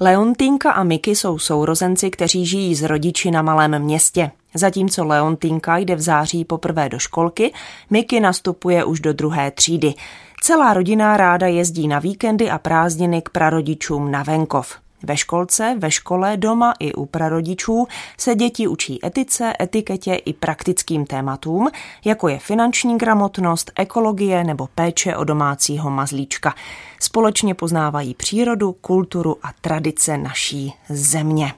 Leontýnka a Miky jsou sourozenci, kteří žijí s rodiči na malém městě. Zatímco Leontýnka jde v září poprvé do školky, Miky nastupuje už do druhé třídy. Celá rodina ráda jezdí na víkendy a prázdniny k prarodičům na venkov. Ve školce, ve škole, doma i u prarodičů se děti učí etice, etiketě i praktickým tématům, jako je finanční gramotnost, ekologie nebo péče o domácího mazlíčka. Společně poznávají přírodu, kulturu a tradice naší země.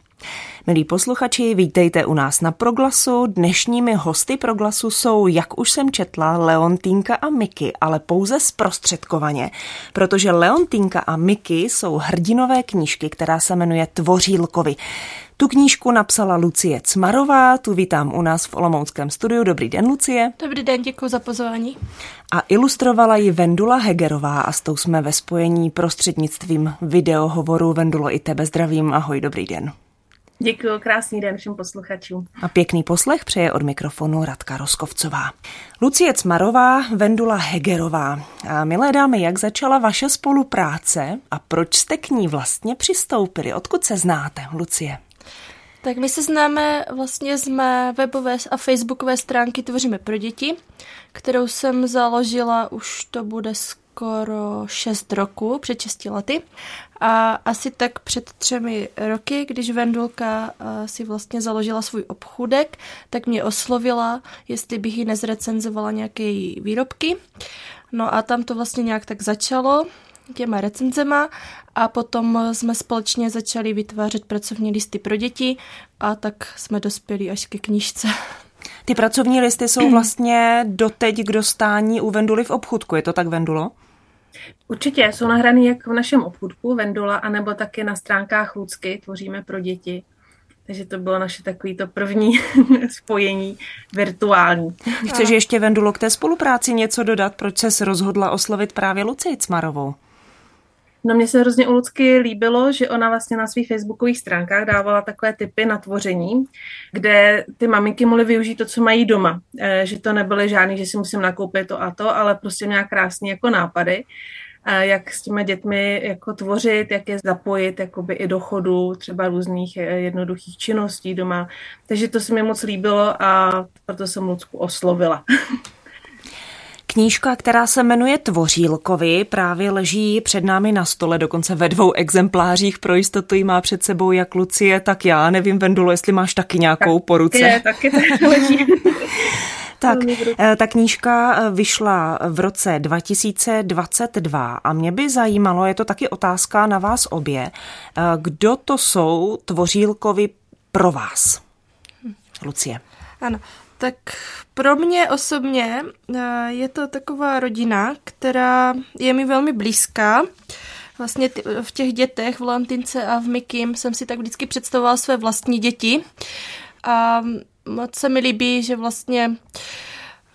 Milí posluchači, vítejte u nás na Proglasu. Dnešními hosty Proglasu jsou, jak už jsem četla, Leontýnka a Miky, ale pouze zprostředkovaně, protože Leontýnka a Miky jsou hrdinové knížky, která se jmenuje Tvořílkovi. Tu knížku napsala Lucie Cmarová, tu vítám u nás v Olomouckém studiu. Dobrý den, Lucie. Dobrý den, děkuji za pozvání. A ilustrovala ji Vendula Hegerová a s tou jsme ve spojení prostřednictvím videohovoru. Vendulo, i tebe zdravím, ahoj, dobrý den. Děkuji, krásný den všem posluchačům. A pěkný poslech přeje od mikrofonu Radka Roskovcová. Lucie Cmarová, Vendula Hegerová. A milé dámy, jak začala vaše spolupráce a proč jste k ní vlastně přistoupili? Odkud se znáte, Lucie? Tak my se známe vlastně z mé webové a facebookové stránky Tvoříme pro děti, kterou jsem založila, už to bude skoro 6 roku, před 6 lety. A asi tak před třemi roky, když Vendulka eh, si vlastně založila svůj obchůdek, tak mě oslovila, jestli bych ji nezrecenzovala nějaké její výrobky. No a tam to vlastně nějak tak začalo těma recenzema a potom jsme společně začali vytvářet pracovní listy pro děti a tak jsme dospěli až ke knížce. Ty pracovní listy jsou vlastně doteď k dostání u Venduly v obchudku, je to tak, Vendulo? Určitě, jsou nahraný jak v našem obchůdku Vendula, anebo taky na stránkách Lucky, tvoříme pro děti. Takže to bylo naše takový to první spojení virtuální. Chceš ještě Vendulo k té spolupráci něco dodat? Proč se rozhodla oslovit právě Lucii Cmarovou? No mně se hrozně u Lucky líbilo, že ona vlastně na svých facebookových stránkách dávala takové typy na tvoření, kde ty maminky mohly využít to, co mají doma. E, že to nebyly žádný, že si musím nakoupit to a to, ale prostě nějak krásný jako nápady jak s těmi dětmi jako tvořit, jak je zapojit jakoby i do chodu třeba různých e, jednoduchých činností doma. Takže to se mi moc líbilo a proto jsem Lucku oslovila. Knížka, která se jmenuje Tvořílkovi, právě leží před námi na stole, dokonce ve dvou exemplářích. Pro jistotu ji má před sebou jak Lucie, tak já. Nevím, Vendulo, jestli máš taky nějakou tak, po ruce. Je, taky tak leží. Tak, eh, ta knížka eh, vyšla v roce 2022 a mě by zajímalo, je to taky otázka na vás obě, eh, kdo to jsou tvořílkovi pro vás? Lucie. Ano, tak pro mě osobně je to taková rodina, která je mi velmi blízká. Vlastně v těch dětech, v Lantince a v Mikim jsem si tak vždycky představovala své vlastní děti. A moc se mi líbí, že vlastně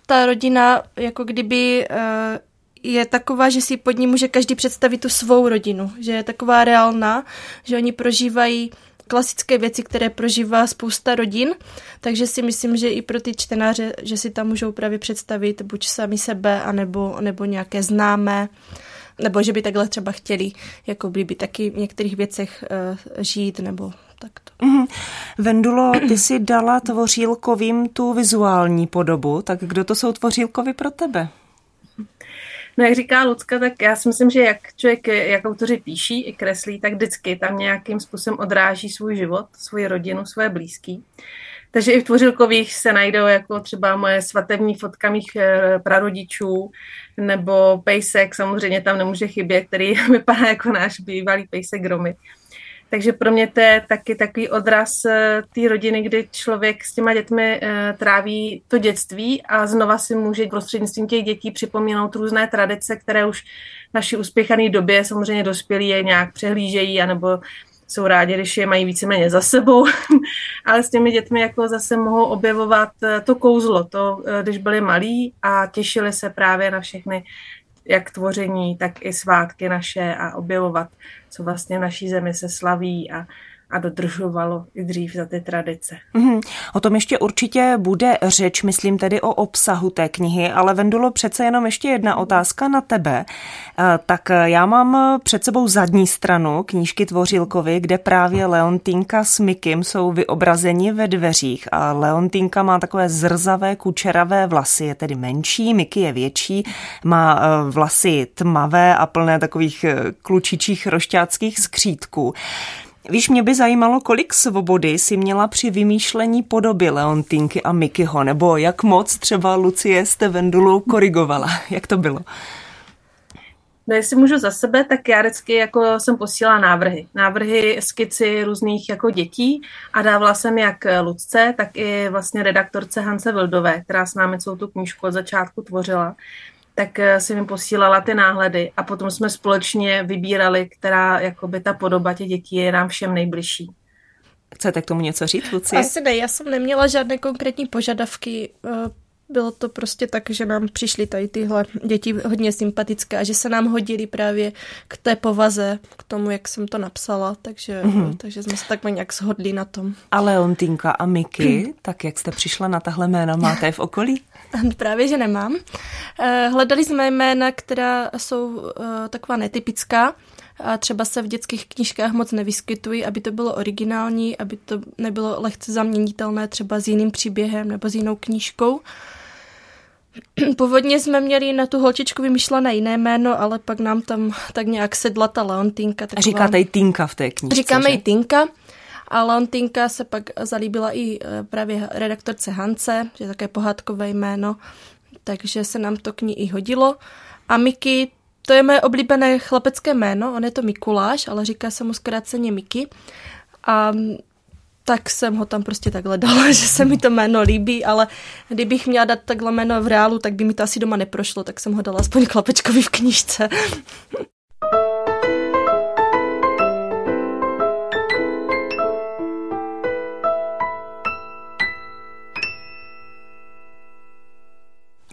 ta rodina jako kdyby eh, je taková, že si pod ní může každý představit tu svou rodinu, že je taková reálná, že oni prožívají klasické věci, které prožívá spousta rodin, takže si myslím, že i pro ty čtenáře, že si tam můžou právě představit buď sami sebe, anebo, nebo nějaké známé, nebo že by takhle třeba chtěli jako by, by taky v některých věcech uh, žít, nebo takto. Mm-hmm. Vendulo, ty si dala tvořílkovým tu vizuální podobu, tak kdo to jsou tvořílkovi pro tebe? No jak říká Lucka, tak já si myslím, že jak člověk, jak autoři píší i kreslí, tak vždycky tam nějakým způsobem odráží svůj život, svoji rodinu, svoje blízký. Takže i v Tvořilkových se najdou jako třeba moje svatební fotka mých eh, prarodičů, nebo pejsek, samozřejmě tam nemůže chybět, který vypadá jako náš bývalý pejsek Gromy. Takže pro mě to je taky takový odraz eh, té rodiny, kdy člověk s těma dětmi eh, tráví to dětství a znova si může prostřednictvím těch dětí připomínout různé tradice, které už v naší uspěchané době samozřejmě dospělí je nějak přehlížejí, anebo jsou rádi, když je mají víceméně za sebou, ale s těmi dětmi jako zase mohou objevovat eh, to kouzlo, to, když byli malí a těšili se právě na všechny jak tvoření, tak i svátky naše a objevovat, co vlastně v naší zemi se slaví a a dodržovalo i dřív za ty tradice. Mm, o tom ještě určitě bude řeč, myslím tedy o obsahu té knihy, ale Vendulo, přece jenom ještě jedna otázka na tebe. Eh, tak já mám před sebou zadní stranu knížky Tvořilkovi, kde právě Leontýnka s Mikim jsou vyobrazeni ve dveřích a Leontýnka má takové zrzavé kučeravé vlasy, je tedy menší, Miky je větší, má eh, vlasy tmavé a plné takových eh, klučičích rošťáckých skřítků. Víš, mě by zajímalo, kolik svobody si měla při vymýšlení podoby Leontinky a Mikyho, nebo jak moc třeba Lucie jste Vendulu korigovala. Jak to bylo? No jestli můžu za sebe, tak já vždycky jako jsem posílala návrhy. Návrhy, skici různých jako dětí a dávala jsem jak Lucce, tak i vlastně redaktorce Hance Vildové, která s námi celou tu knížku od začátku tvořila tak eh, si mi posílala ty náhledy a potom jsme společně vybírali, která jakoby ta podoba těch dětí je nám všem nejbližší. Chcete k tomu něco říct, Lucie? Asi ne, já jsem neměla žádné konkrétní požadavky eh, bylo to prostě tak, že nám přišly tady tyhle děti hodně sympatické a že se nám hodili právě k té povaze, k tomu, jak jsem to napsala, takže, mm-hmm. takže jsme se tak nějak shodli na tom. A Leontinka a Miky, tak jak jste přišla na tahle jména, máte je v okolí? právě, že nemám. Eh, hledali jsme jména, která jsou eh, taková netypická, a třeba se v dětských knížkách moc nevyskytují, aby to bylo originální, aby to nebylo lehce zaměnitelné třeba s jiným příběhem nebo s jinou knížkou. Původně jsme měli na tu holčičku vymyšlené jiné jméno, ale pak nám tam tak nějak sedla ta Leontýnka. Taková... Říkáte jí Tinka v té knize. Říkáme jí Tinka. A Leontýnka se pak zalíbila i e, právě redaktorce Hance, že je také pohádkové jméno, takže se nám to k ní i hodilo. A Miky, to je moje oblíbené chlapecké jméno, on je to Mikuláš, ale říká se mu zkráceně Miky. A tak jsem ho tam prostě takhle dala, že se mi to jméno líbí, ale kdybych měla dát takhle jméno v reálu, tak by mi to asi doma neprošlo, tak jsem ho dala aspoň chlapečkovi v knížce.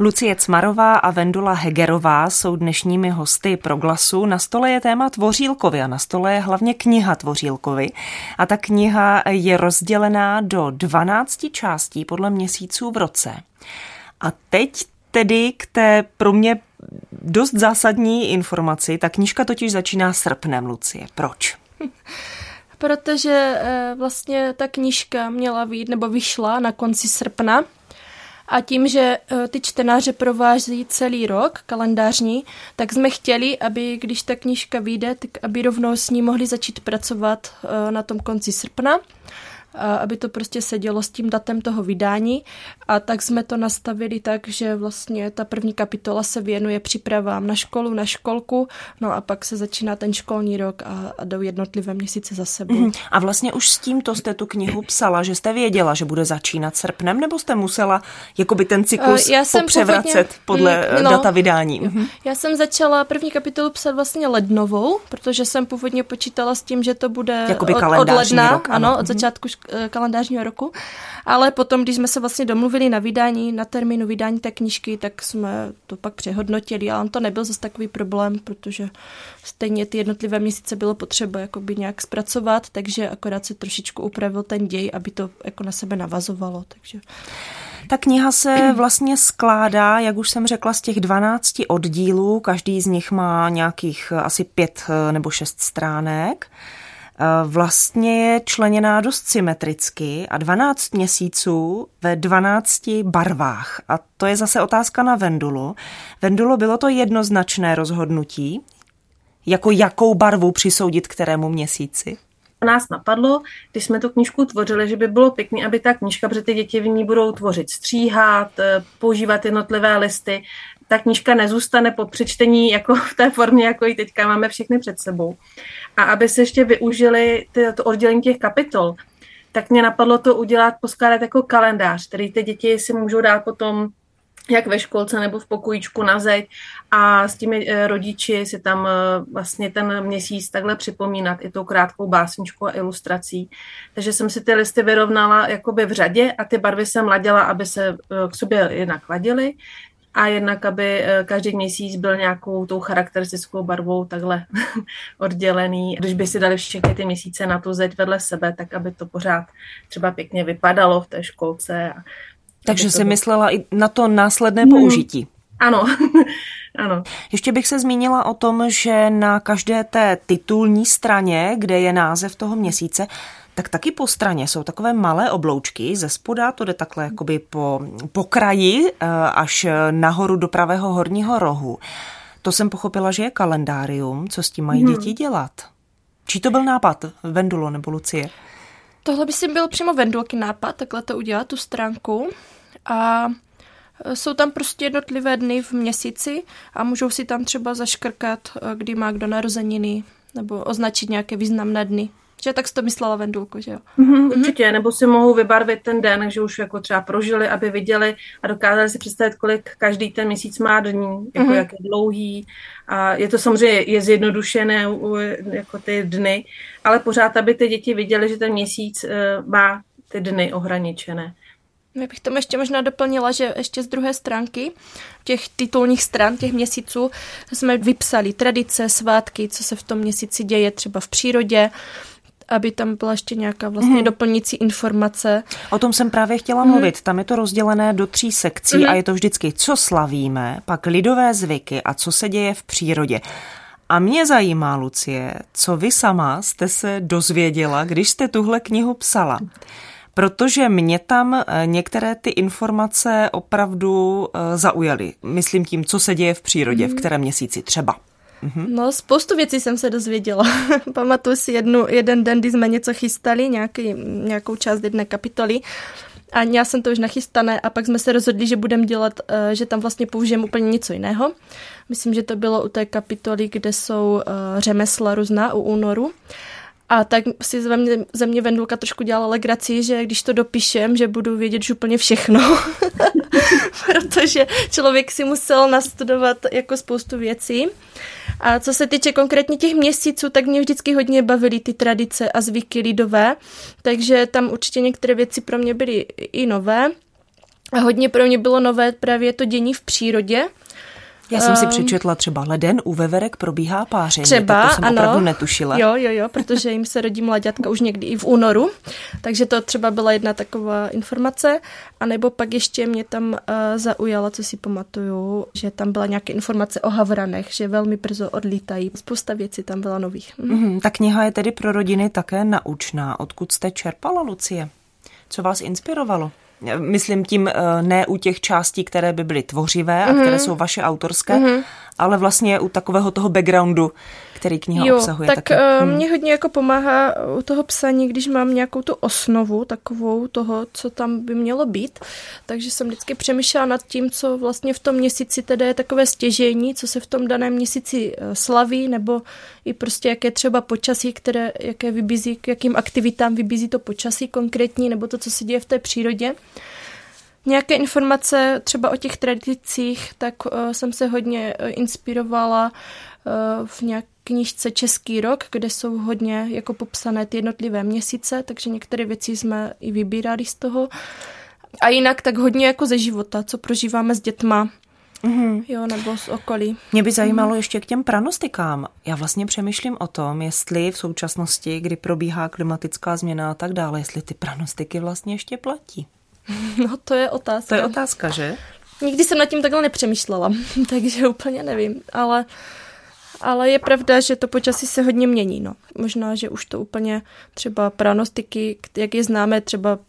Lucie Cmarová a Vendula Hegerová jsou dnešními hosty pro glasu. Na stole je téma Tvořílkovi a na stole je hlavně kniha Tvořílkovi. A ta kniha je rozdělená do 12 částí podle měsíců v roce. A teď tedy k té pro mě dost zásadní informaci. Ta knížka totiž začíná srpnem, Lucie. Proč? Protože eh, vlastně ta knížka měla být, nebo vyšla na konci srpna, a tím, že eh, ty čtenáře provází celý rok kalendářní, tak jsme chtěli, aby když ta knížka vyjde, tak aby rovnou s ní mohli začít pracovat eh, na tom konci srpna aby to prostě sedělo s tím datem toho vydání a tak jsme to nastavili tak, že vlastně ta první kapitola se věnuje přípravám na školu, na školku, no a pak se začíná ten školní rok a, a jdou jednotlivé měsíce za sebou. Mm-hmm. A vlastně už s tímto jste tu knihu psala, že jste věděla, že bude začínat srpnem, nebo jste musela jakoby ten cyklus uh, já jsem popřevracet původně, podle mm, no, data vydání? Mm-hmm. Já jsem začala první kapitolu psat vlastně lednovou, protože jsem původně počítala s tím, že to bude jakoby od, od ledna, rok, ano, ano od mm-hmm. začátku Eh, kalendářního roku. Ale potom, když jsme se vlastně domluvili na vydání, na termínu vydání té knížky, tak jsme to pak přehodnotili a on to nebyl zase takový problém, protože stejně ty jednotlivé měsíce bylo potřeba jakoby nějak zpracovat, takže akorát se trošičku upravil ten děj, aby to jako na sebe navazovalo. Takže... Ta kniha se vlastně skládá, jak už jsem řekla, z těch 12 oddílů. Každý z nich má nějakých asi pět eh, nebo šest stránek. Eh, vlastně je členěná dost symetricky a 12 měsíců ve 12 barvách. A to je zase otázka na Vendulu. Vendulo, bylo to jednoznačné rozhodnutí? Jako jakou barvu přisoudit kterému měsíci? nás napadlo, když jsme tu knížku tvořili, že by bylo pěkné, aby ta knížka, protože ty děti v ní budou tvořit, stříhat, eh, používat jednotlivé listy, ta knížka nezůstane po přečtení jako v té formě, jako ji teďka máme všechny před sebou. A aby se ještě využili ty, to oddělení těch kapitol, tak mě napadlo to udělat, poskládat jako kalendář, který ty děti si můžou dát potom jak ve školce nebo v pokojíčku na zeď a s těmi eh, rodiči si tam eh, vlastně ten měsíc takhle připomínat i tou krátkou básničkou a ilustrací. Takže jsem si ty listy vyrovnala jakoby v řadě a ty barvy jsem ladila, aby se eh, k sobě jednak ladily a jednak, aby eh, každý měsíc byl nějakou tou charakteristickou barvou takhle oddělený. Když by si dali všechny ty měsíce na tu zeď vedle sebe, tak aby to pořád třeba pěkně vypadalo v té školce. Takže si myslela i na to následné hmm. použití. Ano, ano. Ještě bych se zmínila o tom, že na každé té titulní straně, kde je název toho měsíce, tak taky po straně jsou takové malé obloučky, ze spoda to jde takhle jakoby po, po kraji eh, až nahoru do pravého horního rohu. To jsem pochopila, že je kalendárium, co s tím mají hmm. děti dělat. Čí to byl nápad, Vendulo nebo Lucie? Tohle by si byl přímo Vendulky nápad, takhle to udělat, tu stránku. A eh, jsou tam prostě jednotlivé dny v měsíci a můžou si tam třeba zaškrkat, eh, kdy má kdo narozeniny, nebo označit nějaké významné dny že tak jsi to myslela Vendulko, že jo? Mm-hmm, určitě, nebo si mohou vybarvit ten den, že už jako třeba prožili, aby viděli a dokázali si představit, kolik každý ten měsíc má dní, jako mm-hmm. jak je dlouhý. A je to samozřejmě je zjednodušené jako ty dny, ale pořád, aby ty děti viděly, že ten měsíc uh, má ty dny ohraničené. Já bych tomu ještě možná doplnila, že ještě z druhé stránky těch titulních stran, těch měsíců, jsme vypsali tradice, svátky, co se v tom měsíci děje třeba v přírodě, aby tam byla ještě nějaká vlastně mm. doplnící informace. O tom jsem právě chtěla mm. mluvit. Tam je to rozdělené do tří sekcí mm. a je to vždycky, co slavíme, pak lidové zvyky a co se děje v přírodě. A mě zajímá, Lucie, co vy sama jste se dozvěděla, když jste tuhle knihu psala. Protože mě tam eh, některé ty informace opravdu eh, zaujaly. Myslím tím, co se děje v přírodě, mm. v kterém měsíci třeba. Mm-hmm. No, spoustu věcí jsem se dozvěděla. Pamatuju si jednu, jeden den, kdy jsme něco chystali, nějaký, nějakou část jedné kapitoly a já jsem to už nachystané a pak jsme se rozhodli, že budeme dělat, uh, že tam vlastně použijeme úplně něco jiného. Myslím, že to bylo u té kapitoly, kde jsou uh, řemesla různá u únoru. A tak si ze mě, ze mě Vendulka trošku dělala legraci, že když to dopíšem, že budu vědět už úplně všechno. Protože člověk si musel nastudovat jako spoustu věcí. A co se týče konkrétně těch měsíců, tak mě vždycky hodně bavily ty tradice a zvyky lidové, takže tam určitě některé věci pro mě byly i nové. A hodně pro mě bylo nové právě to dění v přírodě, já jsem si ehm, přečetla třeba leden, u veverek probíhá páření. Třeba, to jsem ano. opravdu netušila. Jo, jo, jo, protože jim se rodí mladětka už někdy i v únoru, takže to třeba byla jedna taková informace. A nebo pak ještě mě tam uh, zaujala, co si pamatuju, že tam byla nějaká informace o havranech, že velmi brzo odlítají. Spousta věcí tam byla nových. Mm, ta kniha je tedy pro rodiny také naučná. Odkud jste čerpala, Lucie? Co vás inspirovalo? Myslím tím eh, ne u těch částí, které by byly tvořivé a mm-hmm. které jsou vaše autorské, mm-hmm. ale vlastně u takového toho backgroundu, který kniha jo, obsahuje. tak taky. Uh, mě hodně jako pomáhá u toho psaní, když mám nějakou tu osnovu takovou toho, co tam by mělo být. Takže jsem vždycky přemýšlela nad tím, co vlastně v tom měsíci tedy je takové stěžení, co se v tom daném měsíci eh, slaví, nebo i prostě jaké třeba počasí, které, jaké vybízí, k jakým aktivitám vybízí to počasí konkrétní, nebo to, co se děje v té přírodě nějaké informace třeba o těch tradicích, tak uh, jsem se hodně uh, inspirovala uh, v nějak knižce Český rok, kde jsou hodně jako popsané ty jednotlivé měsíce, takže některé věci jsme i vybírali z toho. A jinak tak hodně jako ze života, co prožíváme s dětma. Mm-hmm. Jo, nebo z okolí. Mě by zajímalo mm-hmm. ještě k těm pranostikám. Já vlastně přemýšlím o tom, jestli v současnosti, kdy probíhá klimatická změna a tak dále, jestli ty pranostiky vlastně ještě platí. No to je otázka. To je otázka, že? Nikdy jsem nad tím takhle nepřemýšlela, takže úplně nevím, ale ale je pravda, že to počasí se hodně mění. No. Možná, že už to úplně třeba pranostiky, jak je známe třeba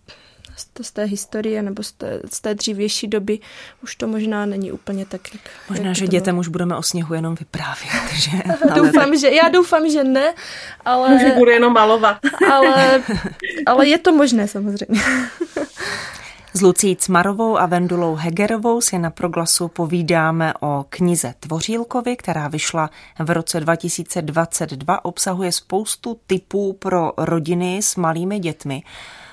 z té historie nebo z té, z té dřívější doby, už to možná není úplně tak, jak Možná, jak že dětem už budeme o sněhu jenom vyprávět. Že? doufám, že, já doufám, že ne, ale... Že bude jenom malovat. ale, ale je to možné samozřejmě. S Lucí Cmarovou a Vendulou Hegerovou si na proglasu povídáme o knize Tvořílkovi, která vyšla v roce 2022. Obsahuje spoustu typů pro rodiny s malými dětmi.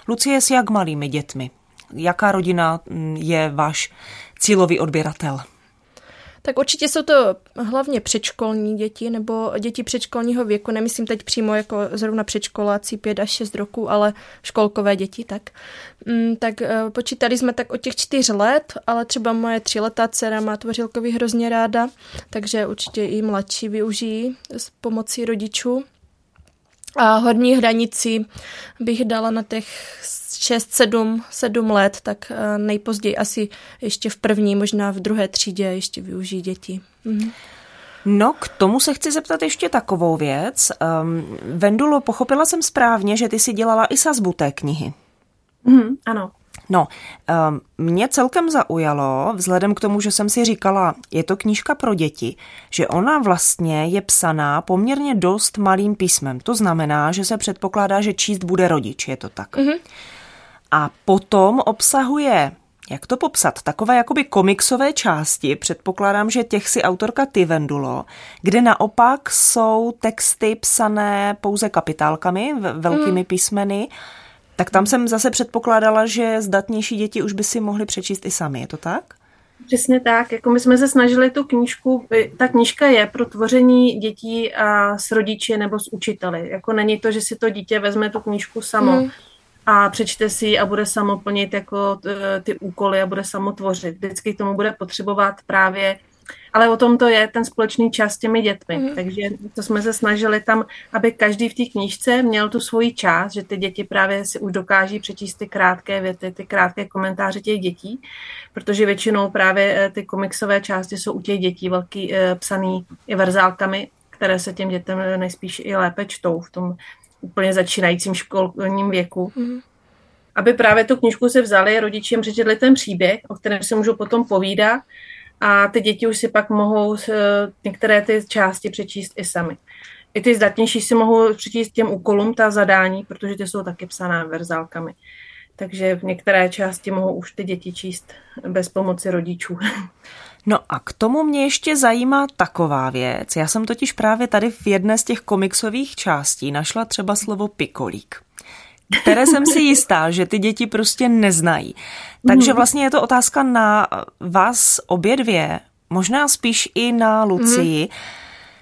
Lucie, s jak malými dětmi? Jaká rodina mm, je váš cílový odběratel? Tak určitě jsou to hlavně předškolní děti nebo děti předškolního věku, nemyslím teď přímo jako zrovna předškoláci 5 až 6 roku, ale školkové děti, tak. Mm, tak eh, počítali jsme tak od těch čtyř let, ale třeba moje tříletá dcera má tvořilkovi hrozně ráda, takže určitě i mladší využijí s pomocí rodičů. A horní hranici bych dala na těch 6, 7, 7 let, tak eh, nejpozději asi ještě v první, možná v druhé třídě ještě využijí děti. Mhm. No, k tomu se chci zeptat ještě takovou věc. Um, Vendulo, pochopila jsem správně, že ty si dělala i sazbu té knihy. Mm, ano. No, um, mě celkem zaujalo, vzhledem k tomu, že jsem si říkala, je to knížka pro děti, že ona vlastně je psaná poměrně dost malým písmem. To znamená, že se předpokládá, že číst bude rodič, je to tak. Mm-hmm. A potom obsahuje jak to popsat, takové jakoby komiksové části, předpokládám, že těch si autorka ty vendulo, kde naopak jsou texty psané pouze kapitálkami, velkými mm. písmeny, tak tam jsem zase předpokládala, že zdatnější děti už by si mohly přečíst i sami, je to tak? Přesně tak, jako my jsme se snažili tu knížku, ta knížka je pro tvoření dětí a s rodiči nebo s učiteli. Jako není to, že si to dítě vezme tu knížku samo. Mm a přečte si a bude samo plnit jako ty úkoly a bude samo tvořit. Vždycky k tomu bude potřebovat právě ale o tom to je ten společný čas s těmi dětmi. Mm. Takže to jsme se snažili tam, aby každý v té knížce měl tu svoji část, že ty děti právě si už dokáží přečíst ty krátké věty, ty krátké komentáře těch dětí, protože většinou právě eh, ty komiksové části jsou u těch dětí velký eh, psaný i verzálkami, které se těm dětem nejspíš i lépe čtou v tom úplně začínajícím školním věku. Mm. Aby právě tu knižku se vzali, rodiči jim přečetli ten příběh, o kterém se můžou potom povídat a ty děti už si pak mohou eh, některé ty části přečíst i sami. I ty zdatnější si mohou přečíst těm úkolům ta zadání, protože ty jsou taky psané verzálkami. Takže v některé části mohou už ty děti číst bez pomoci rodičů. No a k tomu mě ještě zajímá taková věc. Já jsem totiž právě tady v jedné z těch komiksových částí našla třeba slovo pikolík které jsem si jistá, že ty děti prostě neznají. Takže mhm. vlastně je to otázka na vás obě dvě, možná spíš i na Lucii. Mm.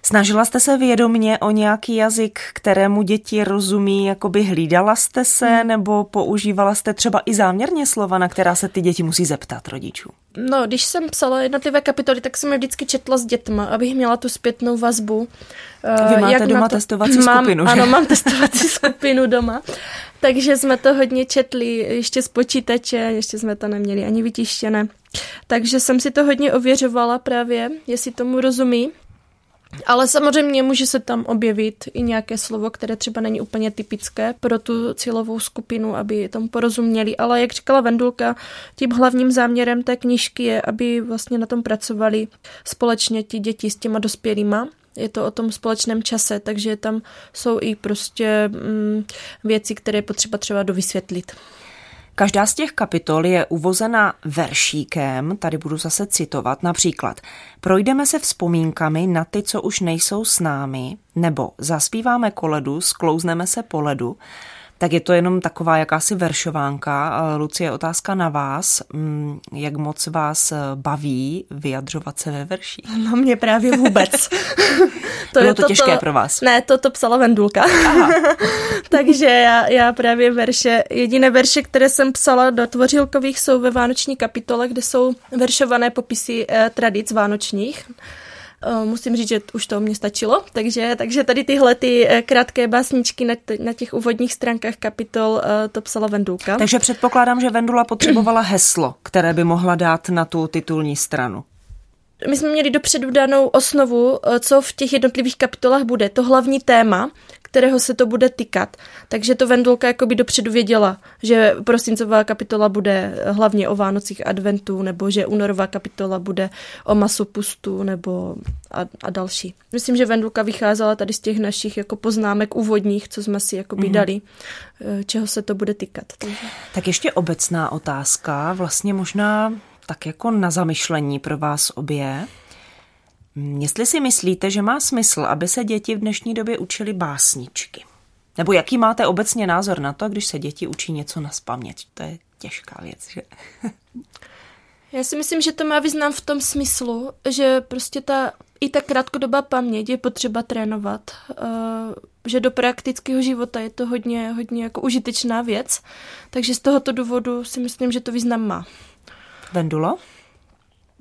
Snažila jste se vědomně o nějaký jazyk, kterému děti rozumí, jakoby hlídala jste se, hmm. nebo používala jste třeba i záměrně slova, na která se ty děti musí zeptat rodičů? No, když jsem psala jednotlivé kapitoly, tak jsem je vždycky četla s dětma, abych měla tu zpětnou vazbu. Vy máte jak doma to... testovací mám, skupinu, že? Ano, mám testovací skupinu doma. Takže jsme to hodně četli ještě z počítače, ještě jsme to neměli ani vytištěné. Takže jsem si to hodně ověřovala právě, jestli tomu rozumí. Ale samozřejmě může se tam objevit i nějaké slovo, které třeba není úplně typické pro tu cílovou skupinu, aby tomu porozuměli. Ale jak říkala Vendulka, tím hlavním záměrem té knížky je, aby vlastně na tom pracovali společně ti děti s těma dospělýma. Je to o tom společném čase, takže tam jsou i prostě mm, věci, které je potřeba třeba dovysvětlit. Každá z těch kapitol je uvozena veršíkem, tady budu zase citovat, například projdeme se vzpomínkami na ty, co už nejsou s námi, nebo zaspíváme koledu, sklouzneme se po ledu, tak je to jenom taková jakási veršovánka. Lucie, otázka na vás. Mm, jak moc vás baví vyjadřovat se ve verších? No mě právě vůbec. to Bylo je to, to těžké pro vás? Ne, to to psala Vendulka. Takže já, já právě verše, jediné verše, které jsem psala do tvořilkových, jsou ve vánoční kapitole, kde jsou veršované popisy eh, tradic vánočních. Eh, musím říct, že už to mě stačilo, takže, takže tady tyhle ty eh, krátké básničky na, t- na těch úvodních stránkách kapitol eh, to psala Vendulka. Takže předpokládám, že Vendula potřebovala heslo, které by mohla dát na tu titulní stranu. My jsme měli dopředu danou osnovu, co v těch jednotlivých kapitolách bude, to hlavní téma, kterého se to bude týkat. Takže to Vendulka jakoby dopředu věděla, že prosincová kapitola bude hlavně o Vánocích adventu, nebo že únorová kapitola bude o masopustu, nebo a, a další. Myslím, že Vendulka vycházela tady z těch našich jako poznámek úvodních, co jsme si jakoby mm. dali, eh, čeho se to bude týkat. Takže. Tak ještě obecná otázka, vlastně možná tak jako na zamyšlení pro vás obě. Jestli si myslíte, že má smysl, aby se děti v dnešní době učili básničky? Nebo jaký máte obecně názor na to, když se děti učí něco na spaměť? To je těžká věc, že? Já si myslím, že to má význam v tom smyslu, že prostě ta i ta krátkodobá paměť je potřeba trénovat, uh, že do praktického života je to hodně, hodně jako užitečná věc, takže z tohoto důvodu si myslím, že to význam má. Vendulo?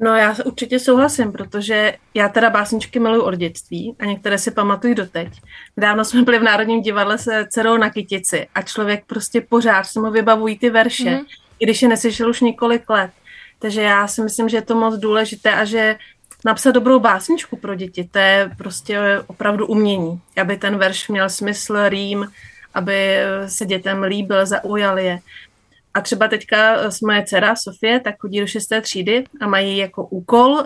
No já určitě souhlasím, protože já teda básničky miluji od dětství a některé si pamatuju doteď. Dávno jsme byli v Národním divadle se dcerou na Kytici a člověk prostě pořád se mu vybavují ty verše, mm. i když je neslyšel už několik let. Takže já si myslím, že je to moc důležité a že napsat dobrou básničku pro děti, to je prostě opravdu umění, aby ten verš měl smysl, rým, aby se dětem líbil, zaujal je. A třeba teďka s moje dcera Sofie, tak chodí do šesté třídy a mají jako úkol eh,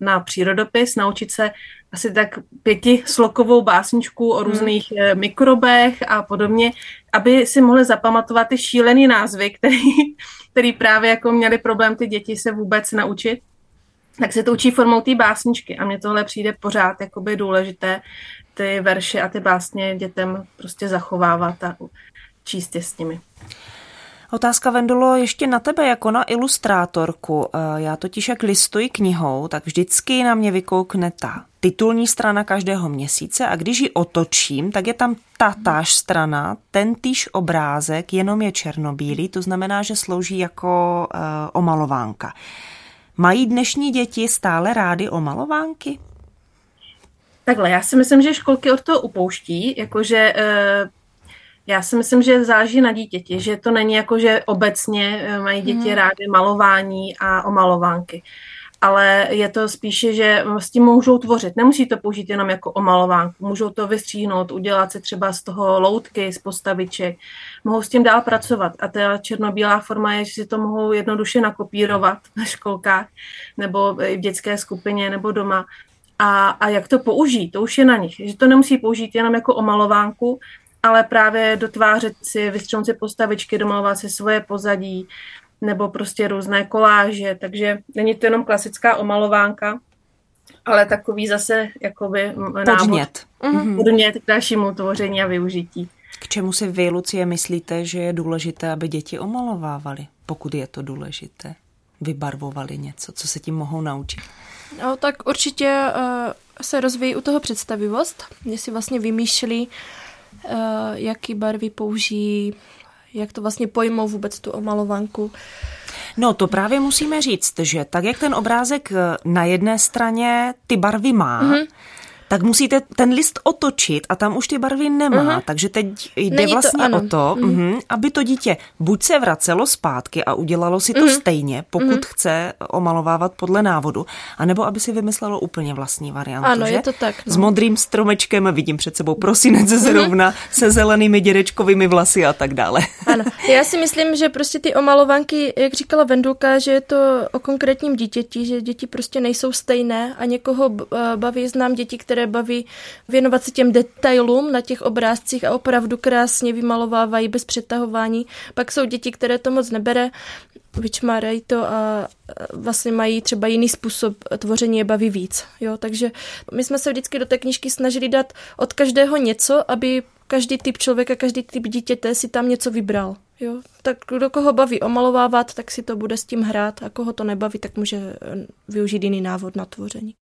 na přírodopis naučit se asi tak pěti slokovou básničku o hmm. různých hmm. mikrobech a podobně, aby si mohli zapamatovat ty šílený názvy, který, který právě jako měli problém ty děti se vůbec naučit tak se to učí formou té básničky a mně tohle přijde pořád jakoby důležité ty verše a ty básně dětem prostě zachovávat a číst je s nimi. Otázka Vendolo ještě na tebe jako na ilustrátorku. Eh, já totiž jak listuji knihou, tak vždycky na mě vykoukne ta titulní strana každého měsíce a když ji otočím, tak je tam ta táž strana, ten týž obrázek, jenom je černobílý, to znamená, že slouží jako uh, omalovánka. Mají dnešní děti stále rády omalovánky? Takhle, já si myslím, že školky od toho upouští, jakože e, já si myslím, že záleží na dítěti, že to není jako, že obecně eh, mají děti hmm. rády malování a omalovánky ale je to spíše, že s tím můžou tvořit. Nemusí to použít jenom jako omalovánku, můžou to vystříhnout, udělat si třeba z toho loutky, z postaviček, mohou s tím dál pracovat. A ta černobílá forma je, že si to mohou jednoduše nakopírovat na školkách nebo v dětské skupině nebo doma. A, a jak to použít, to už je na nich. Že to nemusí použít jenom jako omalovánku, ale právě dotvářet si, vystřelnout si postavičky, domalovat si svoje pozadí, nebo prostě různé koláže, takže není to jenom klasická omalovánka, ale takový zase jakoby podnět. Mhm. podnět k dalšímu tvoření a využití. K čemu si vy, Lucie, myslíte, že je důležité, aby děti omalovávali, pokud je to důležité? Vybarvovali něco, co se tím mohou naučit? No, tak určitě uh, se rozvíjí u toho představivost, že si vlastně vymýšlí, uh, jaký barvy použijí, jak to vlastně pojmou vůbec tu omalovanku. No to právě musíme říct, že tak jak ten obrázek eh, na jedné straně ty barvy má, mm-hmm tak musíte ten list otočit a tam už ty barvy nemá. Uh-huh. Takže teď jde Není vlastně to, o to, uh-huh. uh, aby to dítě buď se vracelo zpátky a udělalo si to uh-huh. stejně, pokud uh-huh. chce omalovávat podle návodu, anebo aby si vymyslelo úplně vlastní variantu. Ano, že? je to tak. No. S modrým stromečkem vidím před sebou prosinec zrovna uh-huh. se zelenými dědečkovými vlasy a tak dále. Ano, já si myslím, že prostě ty omalovanky, jak říkala Vendulka, že je to o konkrétním dítěti, že děti prostě nejsou stejné a někoho baví, znám děti, které které baví věnovat se těm detailům na těch obrázcích a opravdu krásně vymalovávají bez přetahování. Pak jsou děti, které to moc nebere, vyčmárají to a vlastně mají třeba jiný způsob tvoření je baví víc. Jo? Takže my jsme se vždycky do té knížky snažili dát od každého něco, aby každý typ člověka, každý typ dítěte si tam něco vybral. Jo? Tak kdo koho baví omalovávat, tak si to bude s tím hrát a koho to nebaví, tak může využít jiný návod na tvoření.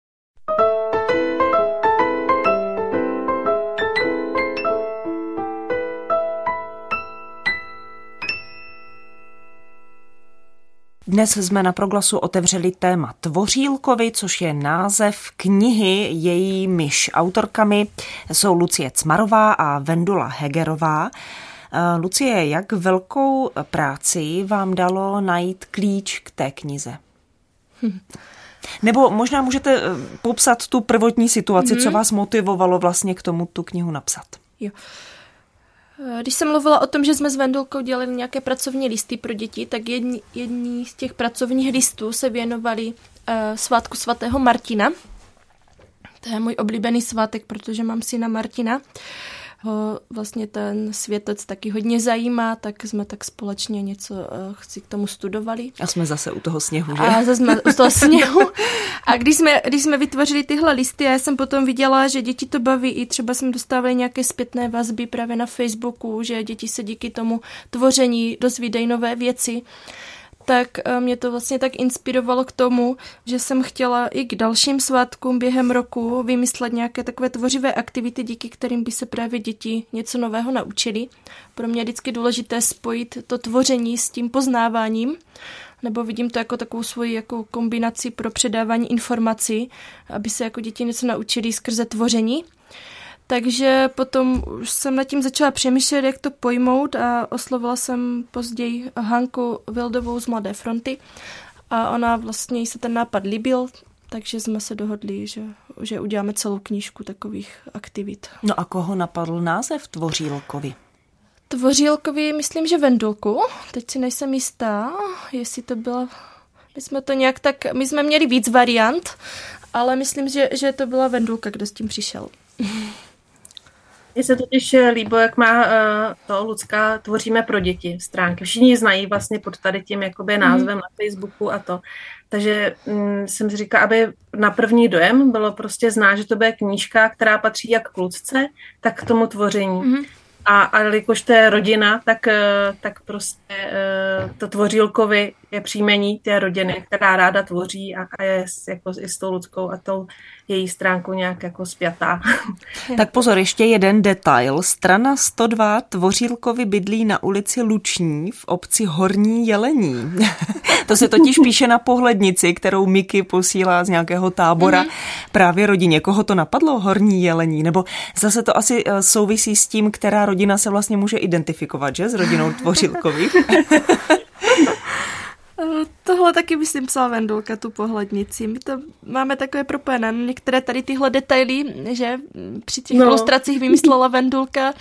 Dnes jsme na proglasu otevřeli téma Tvořílkovi, což je název knihy její myš. Autorkami jsou Lucie Cmarová a Vendula Hegerová. Eh, Lucie, jak velkou práci vám dalo najít klíč k té knize? Hm. Nebo možná můžete eh, popsat tu prvotní situaci, mm-hmm. co mhm. vás motivovalo vlastně k tomu tu knihu napsat. Jo. Když jsem mluvila o tom, že jsme s Vendulkou dělali nějaké pracovní listy pro děti, tak jedni, jedni z těch pracovních listů se věnovali uh, svátku svatého Martina. To je můj oblíbený svátek, protože mám syna Martina. Uh, ho vlastně ten světec taky hodně zajímá, tak jsme tak společně něco uh, chci k tomu studovali. A jsme zase u toho sněhu, že? A zase jsme u toho sněhu. A když jsme, když jsme vytvořili tyhle listy, já jsem potom viděla, že děti to baví, i třeba jsme dostávali nějaké zpětné vazby právě na Facebooku, že děti se díky tomu tvoření dozvídají nové věci, tak eh, mě to vlastně tak inspirovalo k tomu, že jsem chtěla i k dalším svátkům během roku vymyslet nějaké takové tvořivé aktivity, díky kterým by se právě děti něco nového naučili. Pro mě je vždycky důležité spojit to tvoření s tím poznáváním, nebo vidím to jako takovou svoji jako kombinaci pro předávání informací, aby se jako děti něco naučili skrze tvoření. Takže potom už jsem nad tím začala přemýšlet, jak to pojmout a oslovila jsem později Hanku Vildovou z Mladé fronty a ona vlastně jí se ten nápad líbil, takže jsme se dohodli, že, že uděláme celou knížku takových aktivit. No a koho napadl název Tvořílkovi? Tvořílkovi myslím, že Vendulku. Teď si nejsem jistá, jestli to byla... My jsme to nějak tak... My jsme měli víc variant, ale myslím, že, že to byla Vendulka, kdo s tím přišel. Mně se totiž eh, líbilo, jak má uh, to Lucka Tvoříme pro děti stránky. Všichni znají vlastně pod tady tím jakoby mhm. názvem mm. na Facebooku a to. Takže um, jsem si říkala, aby na první dojem bylo prostě znát, že to bude knížka, která patří jak k Lucce, tak k tomu tvoření. Mm. A, a jelikož to je rodina, tak, eh, tak prostě to Tvořílkovi je příjmení té rodiny, která ráda tvoří a, a je jako i s tou Luckou a tou její stránku nějak jako spjatá. Tak pozor, ještě jeden detail. Strana 102 Tvořílkovi bydlí na ulici Luční v obci Horní Jelení. to se totiž píše na pohlednici, kterou Miky posílá z nějakého tábora mm-hmm. právě rodině. Koho to napadlo Horní Jelení? Nebo zase to asi eh, souvisí s tím, která rodina se vlastně může identifikovat, že? S rodinou Tvořílkovi. Tohle taky myslím psala Vendulka, tu pohlednici. My to máme takové propojené. Některé tady tyhle detaily, že při těch no. ilustracích vymyslela Vendulka,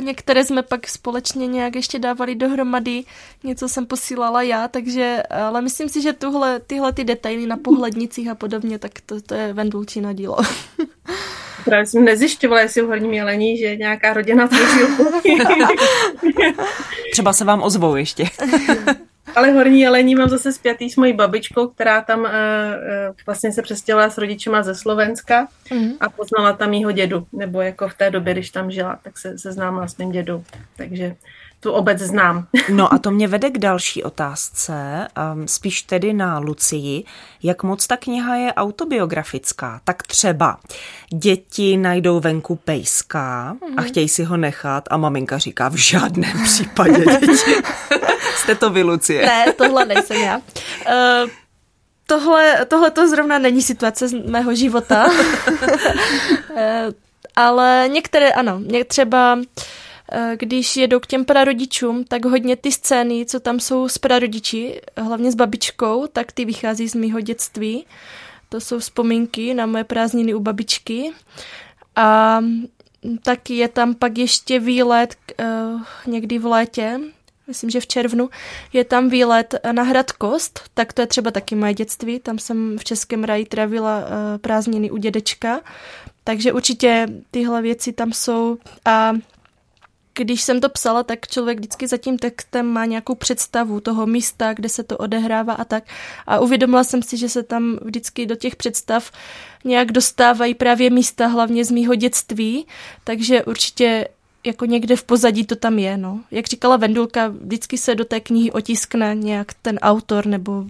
Některé jsme pak společně nějak ještě dávali dohromady, něco jsem posílala já, takže, ale myslím si, že tuhle, tyhle ty detaily na pohlednicích a podobně, tak to, to je Vendulčina dílo. Právě jsem nezjišťovala, jestli v Horním Jelení, že nějaká rodina tvoří Třeba se vám ozvou ještě. Ale Horní Jelení mám zase zpětý s mojí babičkou, která tam uh, vlastně se přestěhovala s rodičima ze Slovenska mm. a poznala tam mýho dědu, nebo jako v té době, když tam žila, tak se seznámila s mým dědou. Takže tu obec znám. No a to mě vede k další otázce, um, spíš tedy na Lucii. Jak moc ta kniha je autobiografická? Tak třeba děti najdou venku pejska mm. a mhm. chtějí si ho nechat a maminka říká v žádném případě děti. Jste to vy, Lucie. Ne, tohle nejsem já. Uh, tohle, tohle to zrovna není situace z mého života. uh, ale některé, ano, třeba když jedou k těm prarodičům, tak hodně ty scény, co tam jsou s prarodiči, hlavně s babičkou, tak ty vychází z mého dětství. To jsou vzpomínky na moje prázdniny u babičky. A taky je tam pak ještě výlet někdy v létě, myslím, že v červnu, je tam výlet na Hrad Kost, tak to je třeba taky moje dětství, tam jsem v Českém raji trávila uh, prázdniny u dědečka, takže určitě tyhle věci tam jsou. A když jsem to psala, tak člověk vždycky za tím textem má nějakou představu toho místa, kde se to odehrává a tak. A uvědomila jsem si, že se tam vždycky do těch představ nějak dostávají právě místa, hlavně z mýho dětství, takže určitě jako někde v pozadí to tam je, no. Jak říkala Vendulka, vždycky se do té knihy otiskne nějak ten autor nebo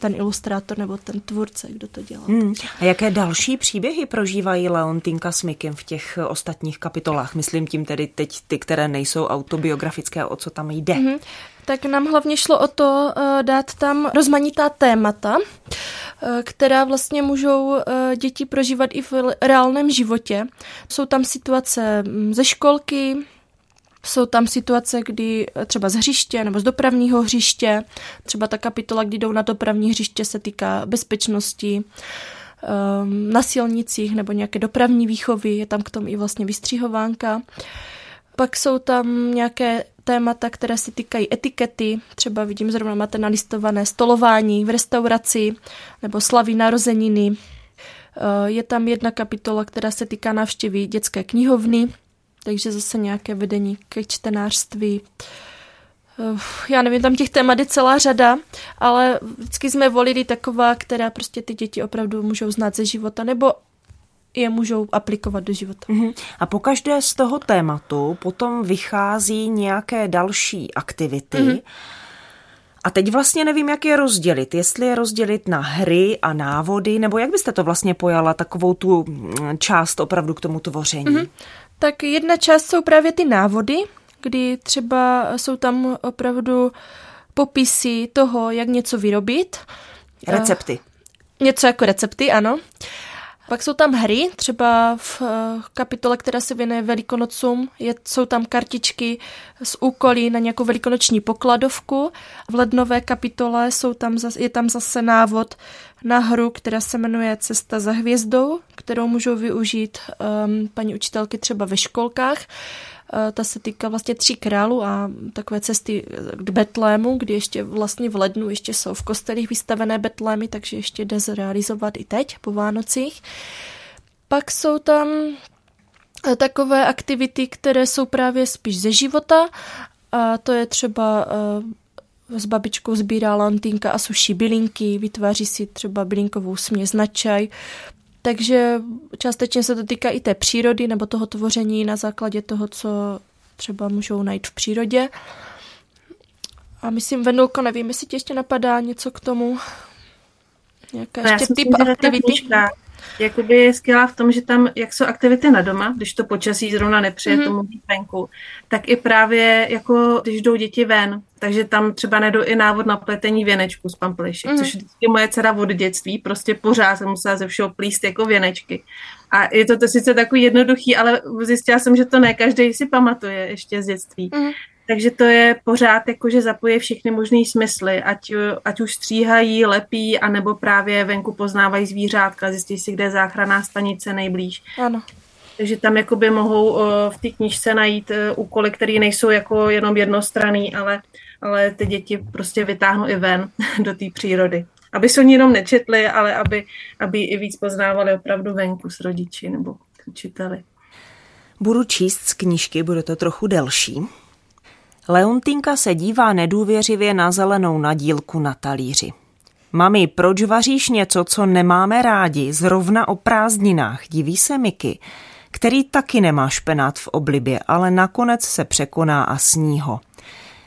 ten ilustrátor nebo ten tvůrce, kdo to dělá. Hmm. A jaké další příběhy prožívají Leontýnka s Mikem v těch ostatních kapitolách? Myslím tím tedy teď ty, které nejsou autobiografické, o co tam jde. Hmm. Tak nám hlavně šlo o to uh, dát tam rozmanitá témata, uh, která vlastně můžou uh, děti prožívat i v reálném životě. Jsou tam situace mm, ze školky, jsou tam situace, kdy třeba z hřiště nebo z dopravního hřiště, třeba ta kapitola, kdy jdou na dopravní hřiště, se týká bezpečnosti, um, na silnicích nebo nějaké dopravní výchovy, je tam k tomu i vlastně vystřihovánka. Pak jsou tam nějaké témata, které se týkají etikety, třeba vidím zrovna máte nalistované stolování v restauraci nebo slaví narozeniny. Eh, je tam jedna kapitola, která se týká návštěvy dětské knihovny, takže zase nějaké vedení ke čtenářství. Eh, já nevím, tam těch témat je celá řada, ale vždycky jsme volili taková, která prostě ty děti opravdu můžou znát ze života, nebo je můžou aplikovat do života. Mm-hmm. A po každé z toho tématu potom vychází nějaké další aktivity. Mm-hmm. A teď vlastně nevím, jak je rozdělit. Jestli je rozdělit na hry a návody, nebo jak byste to vlastně pojala, takovou tu mm, část opravdu k tomu tvoření? Mm-hmm. Tak jedna část jsou právě ty návody, kdy třeba jsou tam opravdu popisy toho, jak něco vyrobit. Recepty. Něco jako recepty, ano. Pak jsou tam hry, třeba v eh, kapitole, která se věnuje Velikonocům, je, jsou tam kartičky s úkoly na nějakou velikonoční pokladovku. V lednové kapitole jsou tam, je tam zase návod na hru, která se jmenuje Cesta za hvězdou, kterou můžou využít um, paní učitelky třeba ve školkách. Ta se týká vlastně tří králů a takové cesty k Betlému, kdy ještě vlastně v lednu ještě jsou v kostelích vystavené Betlémy, takže ještě jde zrealizovat i teď po Vánocích. Pak jsou tam eh, takové aktivity, které jsou právě spíš ze života a to je třeba eh, s babičkou sbírá lantýnka a suší bylinky, vytváří si třeba bylinkovou směs na čaj, takže částečně se to týká i té přírody nebo toho tvoření na základě toho, co třeba můžou najít v přírodě. A myslím, Venulko, nevím, jestli ti ještě napadá něco k tomu. Nějaká no, ještě typ aktivity? Jakoby je skvělá v tom, že tam, jak jsou aktivity na doma, když to počasí zrovna nepřeje mm-hmm. tomu venku, tak i právě jako když jdou děti ven, takže tam třeba nedou i návod na pletení věnečku z pamplišek, mm-hmm. což je moje dcera od dětství, prostě pořád jsem musela ze všeho plíst jako věnečky. A je to to sice takový jednoduchý, ale zjistila jsem, že to ne každý si pamatuje ještě z dětství. Mm-hmm. Takže to je pořád jako, že zapojí všechny možné smysly, ať, ať už stříhají, lepí, anebo právě venku poznávají zvířátka, zjistí si, kde je záchranná stanice nejblíž. Ano. Takže tam jakoby mohou v té knižce najít e, úkoly, které nejsou jako jenom jednostranný, ale, ale ty děti prostě vytáhnou i ven do té přírody. Aby se oni jenom nečetli, ale aby, aby i víc poznávali opravdu venku s rodiči nebo učiteli. Budu číst z knížky, bude to trochu delší. Leontinka se dívá nedůvěřivě na zelenou nadílku na talíři. Mami, proč vaříš něco, co nemáme rádi, zrovna o prázdninách, diví se Miky, který taky nemá špenát v oblibě, ale nakonec se překoná a sní ho.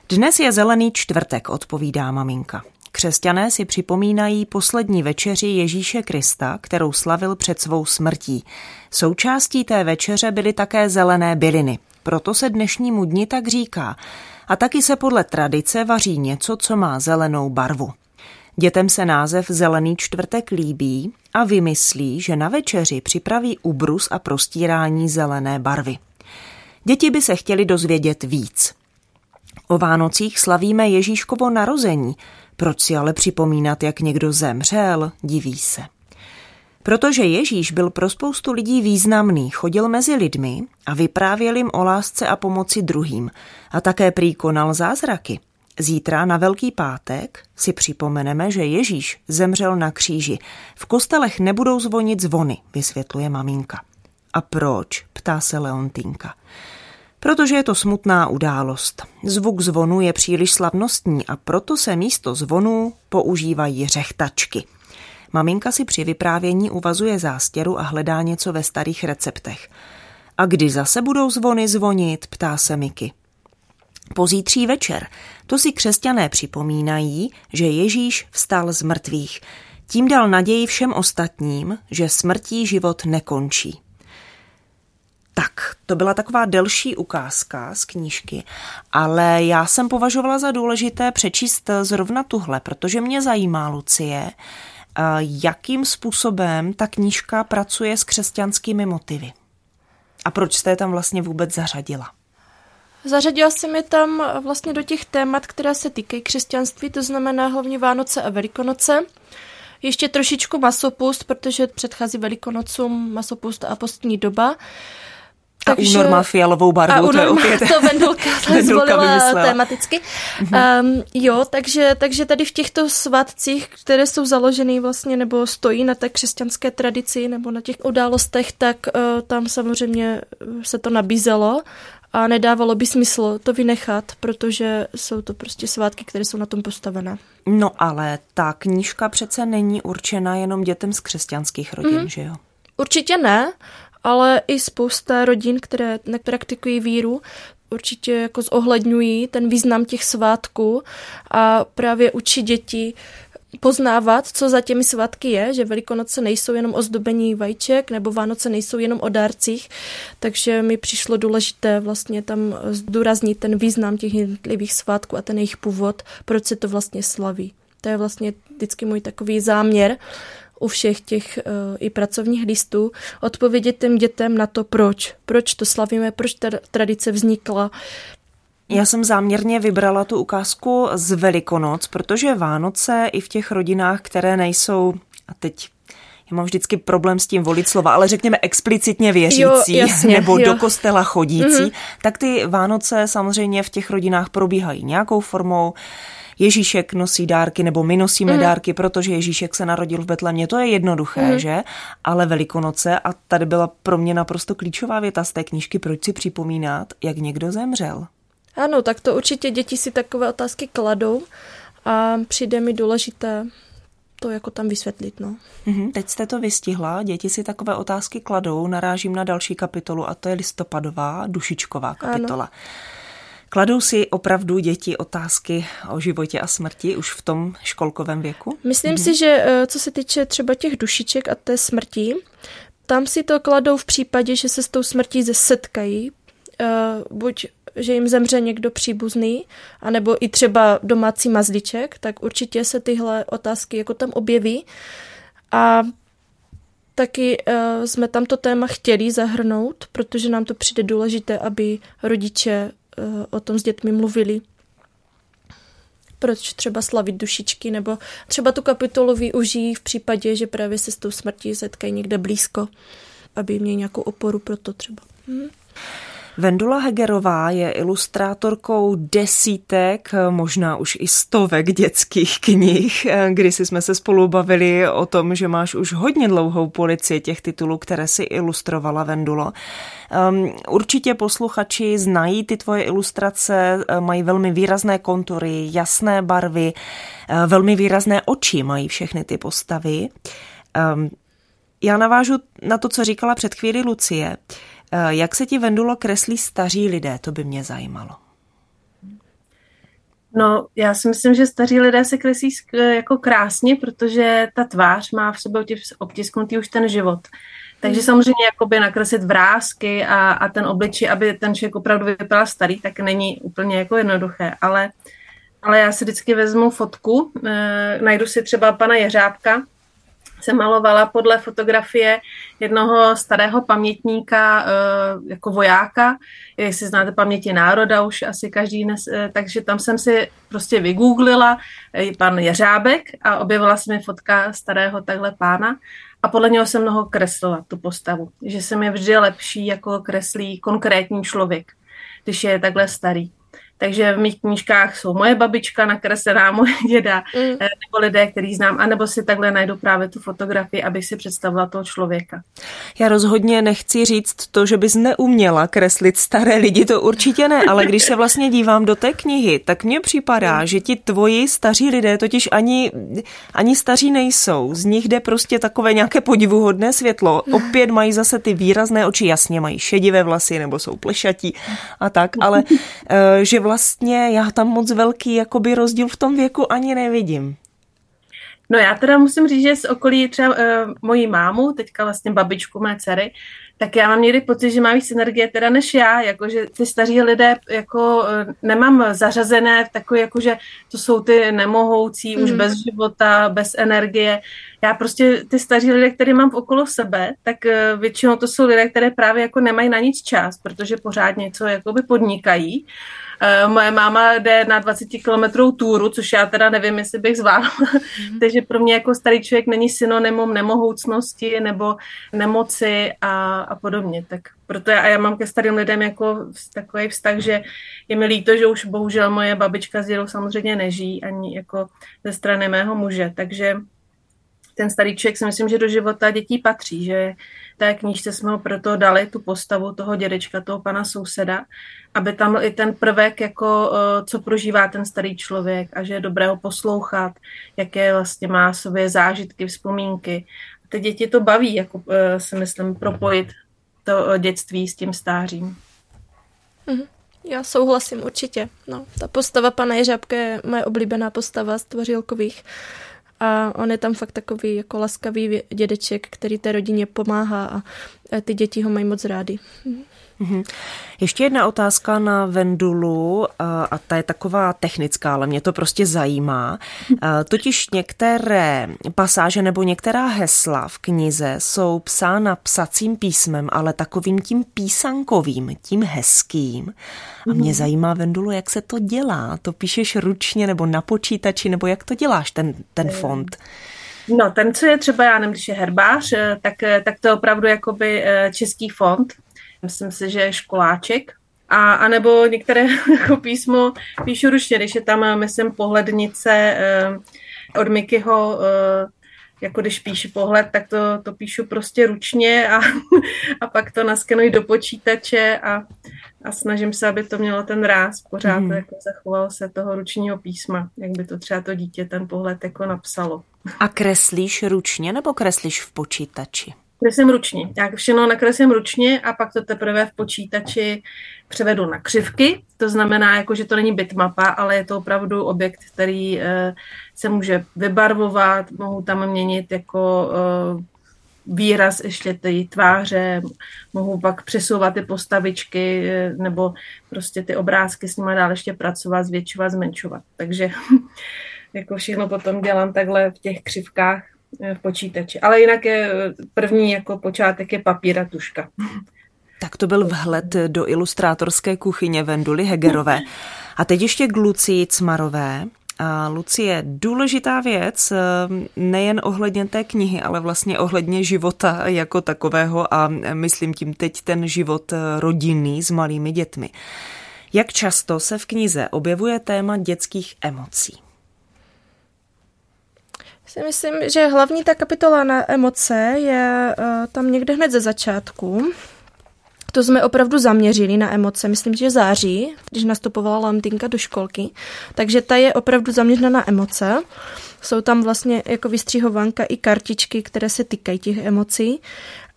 Dnes je zelený čtvrtek, odpovídá maminka. Křesťané si připomínají poslední večeři Ježíše Krista, kterou slavil před svou smrtí. Součástí té večeře byly také zelené byliny proto se dnešnímu dni tak říká. A taky se podle tradice vaří něco, co má zelenou barvu. Dětem se název Zelený čtvrtek líbí a vymyslí, že na večeři připraví ubrus a prostírání zelené barvy. Děti by se chtěli dozvědět víc. O Vánocích slavíme Ježíškovo narození, proč si ale připomínat, jak někdo zemřel, diví se. Protože Ježíš byl pro spoustu lidí významný, chodil mezi lidmi a vyprávěl jim o lásce a pomoci druhým a také prý konal zázraky. Zítra na Velký pátek si připomeneme, že Ježíš zemřel na kříži. V kostelech nebudou zvonit zvony, vysvětluje maminka. A proč? ptá se Leontýnka. Protože je to smutná událost. Zvuk zvonu je příliš slavnostní a proto se místo zvonů používají řechtačky – Maminka si při vyprávění uvazuje zástěru a hledá něco ve starých receptech. A kdy zase budou zvony zvonit, ptá se Miky. Pozítří večer. To si křesťané připomínají, že Ježíš vstal z mrtvých. Tím dal naději všem ostatním, že smrtí život nekončí. Tak, to byla taková delší ukázka z knížky, ale já jsem považovala za důležité přečíst zrovna tuhle, protože mě zajímá, Lucie, jakým způsobem ta knížka pracuje s křesťanskými motivy. A proč jste je tam vlastně vůbec zařadila? Zařadila jsem je tam vlastně do těch témat, která se týkají křesťanství, to znamená hlavně Vánoce a Velikonoce. Ještě trošičku masopust, protože předchází Velikonocům masopust a postní doba. A Takže, únor má fialovou barvu, a to je opět... to Vendulka, zvolila tematicky. Um, jo, takže, takže tady v těchto svátcích, které jsou založeny vlastně nebo stojí na té křesťanské tradici nebo na těch událostech, tak uh, tam samozřejmě se to nabízelo a nedávalo by smysl to vynechat, protože jsou to prostě svátky, které jsou na tom postavené. No ale ta knížka přece není určena jenom dětem z křesťanských rodin, mm. že jo? Určitě ne, ale i spousta rodin, které nepraktikují víru, určitě jako zohledňují ten význam těch svátků a právě učí děti poznávat, co za těmi svátky je, že Velikonoce nejsou jenom o zdobení vajíček nebo Vánoce nejsou jenom o dárcích, takže mi přišlo důležité vlastně tam zdůraznit ten význam těch jednotlivých svátků a ten jejich původ, proč se to vlastně slaví. To je vlastně vždycky můj takový záměr u všech těch uh, i pracovních listů, odpovědět těm dětem na to, proč. Proč to slavíme, proč ta tradice vznikla, já jsem záměrně vybrala tu ukázku z Velikonoc, protože Vánoce i v těch rodinách, které nejsou, a teď já mám vždycky problém s tím volit slova, ale řekněme explicitně věřící jo, jasně, nebo jo. do kostela chodící, mm-hmm. tak ty Vánoce samozřejmě v těch rodinách probíhají nějakou formou. Ježíšek nosí dárky, nebo my nosíme mm. dárky, protože Ježíšek se narodil v Betlemě. To je jednoduché, mm. že? Ale Velikonoce, a tady byla pro mě naprosto klíčová věta z té knížky, proč si připomínat, jak někdo zemřel. Ano, tak to určitě děti si takové otázky kladou a přijde mi důležité to jako tam vysvětlit. No. Mm-hmm, teď jste to vystihla, děti si takové otázky kladou, narážím na další kapitolu a to je listopadová dušičková kapitola. Ano. Kladou si opravdu děti otázky o životě a smrti už v tom školkovém věku? Myslím mm-hmm. si, že eh, co se týče třeba těch dušiček a té smrti, tam si to kladou v případě, že se s tou smrtí setkají, uh, buď že jim zemře někdo příbuzný, anebo i třeba domácí mazlíček, tak určitě se tyhle otázky jako tam objeví. A taky uh, jsme tam to téma chtěli zahrnout, protože nám to přijde důležité, aby rodiče o tom s dětmi mluvili. Proč třeba slavit dušičky, nebo třeba tu kapitolu využijí v případě, že právě se s tou smrtí setkají někde blízko, aby měli nějakou oporu pro to třeba. Hmm. Vendula Hegerová je ilustrátorkou desítek, možná už i stovek dětských knih, kdy si jsme se spolu bavili o tom, že máš už hodně dlouhou polici těch titulů, které si ilustrovala Vendulo. Um, určitě posluchači znají ty tvoje ilustrace, mají velmi výrazné kontury, jasné barvy, eh, velmi výrazné oči mají všechny ty postavy. Um, já navážu na to, co říkala před chvíli Lucie. Eh, jak se ti Vendulo kreslí staří lidé, to by mě zajímalo. No, já si myslím, že staří lidé se kreslí jako krásně, protože ta tvář má v sobě obtisknutý už ten život. Takže samozřejmě jakoby nakreslit vrázky a, a ten obličej, aby ten člověk opravdu vypadal starý, tak není úplně jako jednoduché, ale, ale já si vždycky vezmu fotku, e, najdu si třeba pana Jeřábka, jsem malovala podle fotografie jednoho starého pamětníka eh, jako vojáka, jestli znáte paměti národa, už asi každý dnes, eh, takže tam jsem si prostě vygooglila eh, pan Jeřábek a objevila se mi fotka starého takhle pána. A podle něho jsem mnoho kreslila tu postavu, že se mi vždy lepší jako kreslí konkrétní člověk, když je takhle starý. Takže v mých knížkách jsou moje babička nakreslená, moje děda, mm. Eh, nebo lidé, který znám, anebo si takhle najdu právě tu fotografii, abych si představila toho člověka. Já rozhodně nechci říct to, že bys neuměla kreslit staré lidi, to určitě ne, ale když se vlastně dívám do té knihy, tak mně připadá, mm. že ti tvoji staří lidé totiž ani, ani staří nejsou. Z nich jde prostě takové nějaké podivuhodné světlo. Mm. Opět mají zase ty výrazné oči, jasně mají šedivé vlasy nebo jsou plešatí a tak, ale eh, že vlastně já tam moc velký jakoby rozdíl v tom věku ani nevidím. No já teda musím říct, že z okolí třeba uh, mojí mámu, teďka vlastně babičku mé dcery, tak já mám někdy pocit, že má víc energie teda než já, jakože ty staří lidé jako uh, nemám zařazené v takové, jakože to jsou ty nemohoucí, mm. už bez života, bez energie. Já prostě ty staří lidé, které mám v okolo sebe, tak uh, většinou to jsou lidé, které právě jako nemají na nic čas, protože pořád něco jakoby podnikají. Uh, moje máma jde na 20 kilometrů túru, což já teda nevím, jestli bych zvládla. Mm. Takže pro mě jako starý člověk není synonymum nemohoucnosti nebo nemoci a, a podobně. Tak proto já, a já mám ke starým lidem jako takový vztah, že je mi líto, že už bohužel moje babička s dědou samozřejmě nežijí ani jako ze strany mého muže. Takže ten starý člověk si myslím, že do života dětí patří, že té knížce jsme ho proto dali, tu postavu toho dědečka, toho pana souseda, aby tam i ten prvek, jako eh, co prožívá ten starý člověk a že je dobré ho poslouchat, jaké vlastně má sobě zážitky, vzpomínky. A ty děti to baví, jako eh, si myslím, propojit to dětství s tím stářím. Mm-hmm. Já souhlasím určitě. No, ta postava pana Jeřábka je moje oblíbená postava z Tvořilkových. A on je tam fakt takový jako laskavý dědeček, který té rodině pomáhá a ty děti ho mají moc rádi. Mm-hmm. Ještě jedna otázka na Vendulu a ta je taková technická, ale mě to prostě zajímá. Totiž některé pasáže nebo některá hesla v knize jsou psána psacím písmem, ale takovým tím písankovým, tím hezkým. A mě mhm. zajímá, Vendulu, jak se to dělá. To píšeš ručně nebo na počítači, nebo jak to děláš, ten, ten font? No, ten, co je třeba, já nevím, když je herbář, eh, tak, eh, tak to je opravdu jakoby eh, český font, myslím si, že je školáček. A, a nebo některé jako písmo píšu ručně, když je tam, myslím, pohlednice eh, od Mikyho, eh, jako když píšu pohled, tak to, to píšu prostě ručně a, a pak to naskenuji do počítače a, a snažím se, aby to mělo ten ráz pořád, mm. jako zachovalo se toho ručního písma, jak by to třeba to dítě ten pohled jako napsalo. A kreslíš ručně nebo kreslíš v počítači? Kreslím ručně. Já všechno nakreslím ručně a pak to teprve v počítači převedu na křivky. To znamená, jako, že to není bitmapa, ale je to opravdu objekt, který eh, se může vybarvovat, mohu tam měnit jako eh, výraz ještě té tváře, mohu pak přesouvat ty postavičky eh, nebo prostě ty obrázky s nimi dál ještě pracovat, zvětšovat, zmenšovat. Takže jako všechno potom dělám takhle v těch křivkách v počítači. Ale jinak je eh, první jako počátek je papír a tuška. Tak to byl vhled do ilustrátorské kuchyně Venduly Hegerové. A teď ještě k Lucii Cmarové. A Lucie, důležitá věc, eh, nejen ohledně té knihy, ale vlastně ohledně života jako takového a myslím tím teď ten život rodinný s malými dětmi. Jak často se v knize objevuje téma dětských emocí? Si myslím, že hlavní ta kapitola na emoce je uh, tam někde hned ze začátku. To jsme opravdu zaměřili na emoce, myslím, že září, když nastupovala Lantinka do školky. Takže ta je opravdu zaměřena na emoce. Jsou tam vlastně jako vystřihovanka i kartičky, které se týkají těch emocí.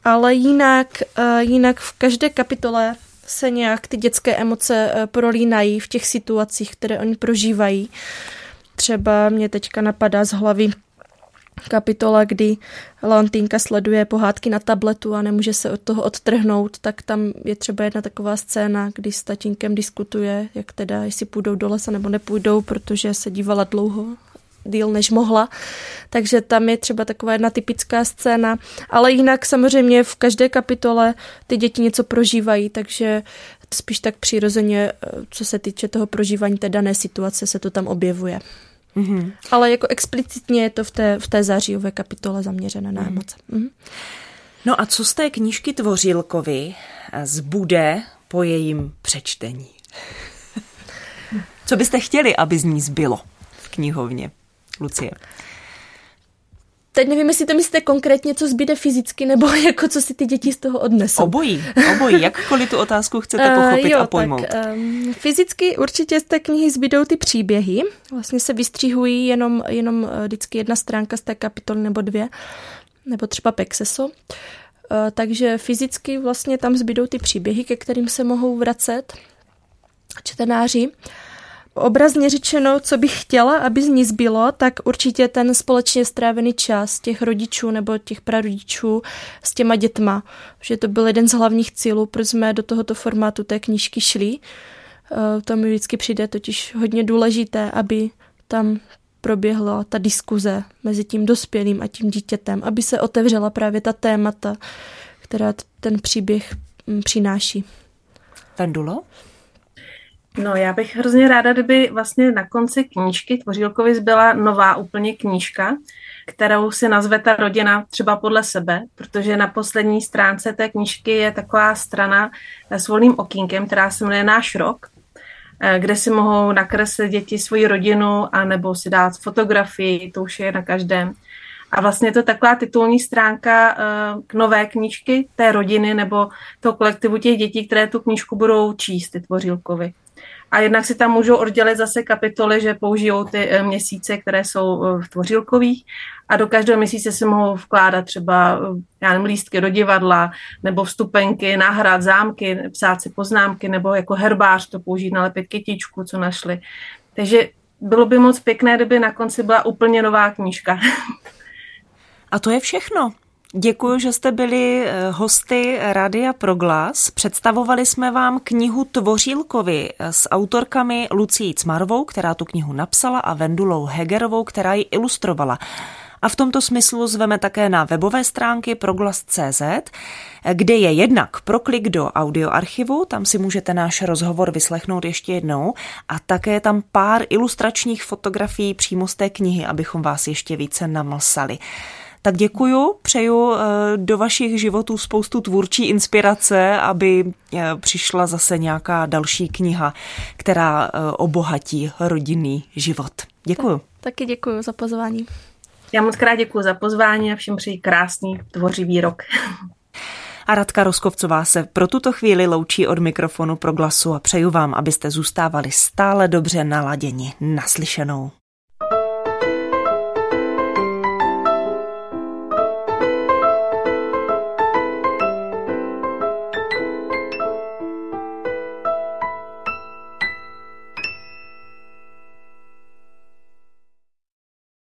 Ale jinak, uh, jinak v každé kapitole se nějak ty dětské emoce uh, prolínají v těch situacích, které oni prožívají. Třeba mě teďka napadá z hlavy kapitola, kdy Leontýnka sleduje pohádky na tabletu a nemůže se od toho odtrhnout, tak tam je třeba jedna taková scéna, kdy s tatínkem diskutuje, jak teda, jestli půjdou do lesa nebo nepůjdou, protože se dívala dlouho díl než mohla. Takže tam je třeba taková jedna typická scéna. Ale jinak samozřejmě v každé kapitole ty děti něco prožívají, takže spíš tak přirozeně, co se týče toho prožívání té dané situace, se to tam objevuje. Mm-hmm. Ale jako explicitně je to v té, v té zářijové kapitole zaměřené na mm-hmm. emoce. Mm-hmm. No a co z té knížky Tvořilkovi zbude po jejím přečtení? co byste chtěli, aby z ní zbylo v knihovně, Lucie? Teď nevím, jestli to myslíte konkrétně, co zbyde fyzicky, nebo jako co si ty děti z toho odnesou. Obojí, obojí, jakkoliv tu otázku chcete pochopit uh, jo, a pojmout. Tak, um, fyzicky určitě z té knihy zbydou ty příběhy. Vlastně se vystřihují jenom, jenom uh, vždycky jedna stránka z té kapitoly nebo dvě, nebo třeba Pexeso. Uh, takže fyzicky vlastně tam zbydou ty příběhy, ke kterým se mohou vracet čtenáři. Uh, Obrazně řečeno, co bych chtěla, aby z ní zbylo, tak určitě ten společně strávený čas těch rodičů nebo těch prarodičů s těma dětma. Že to byl jeden z hlavních cílů, proč jsme do tohoto formátu té knížky šli. Eh, to mi vždycky přijde totiž hodně důležité, aby tam proběhla ta diskuze mezi tím dospělým a tím dítětem, aby se otevřela právě ta témata, která ten příběh mm, přináší. Vendulo? No, já bych hrozně ráda, kdyby vlastně na konci knížky Tvořilkovi zbyla nová úplně knížka, kterou si nazve ta rodina třeba podle sebe, protože na poslední stránce té knížky je taková strana s volným okýnkem, která se jmenuje Náš rok, eh, kde si mohou nakreslit děti svoji rodinu a nebo si dát fotografii, to už je na každém. A vlastně je to taková titulní stránka uh, k nové knížky té rodiny nebo toho kolektivu těch dětí, které tu knížku budou číst, ty tvořilkovi. A jednak si tam můžou oddělit zase kapitoly, že použijou ty eh, měsíce, které jsou v tvořilkových a do každého měsíce si mohou vkládat třeba já nevím, lístky do divadla nebo vstupenky na hrad, zámky, psát si poznámky nebo jako herbář to použít, nalepit kytičku, co našli. Takže bylo by moc pěkné, kdyby na konci byla úplně nová knížka. A to je všechno. Děkuji, že jste byli eh, hosty Rádia Proglas. Představovali jsme vám knihu Tvořílkovi eh, s autorkami Lucí Cmarovou, která tu knihu napsala, a Vendulou Hegerovou, která ji ilustrovala. A v tomto smyslu zveme také na webové stránky proglas.cz, kde je jednak proklik do audioarchivu, tam si můžete náš rozhovor vyslechnout ještě jednou, a také tam pár ilustračních fotografií přímo z té knihy, abychom vás ještě více namlsali. Tak děkuju, přeju eh, do vašich životů spoustu tvůrčí inspirace, aby eh, přišla zase nějaká další kniha, která eh, obohatí rodinný život. Děkuju. Tak, taky děkuju za pozvání. Já moc krát děkuji za pozvání a všem přeji krásný tvořivý rok. A Radka Roskovcová se pro tuto chvíli loučí od mikrofonu pro glasu a přeju vám, abyste zůstávali stále dobře naladěni. Naslyšenou.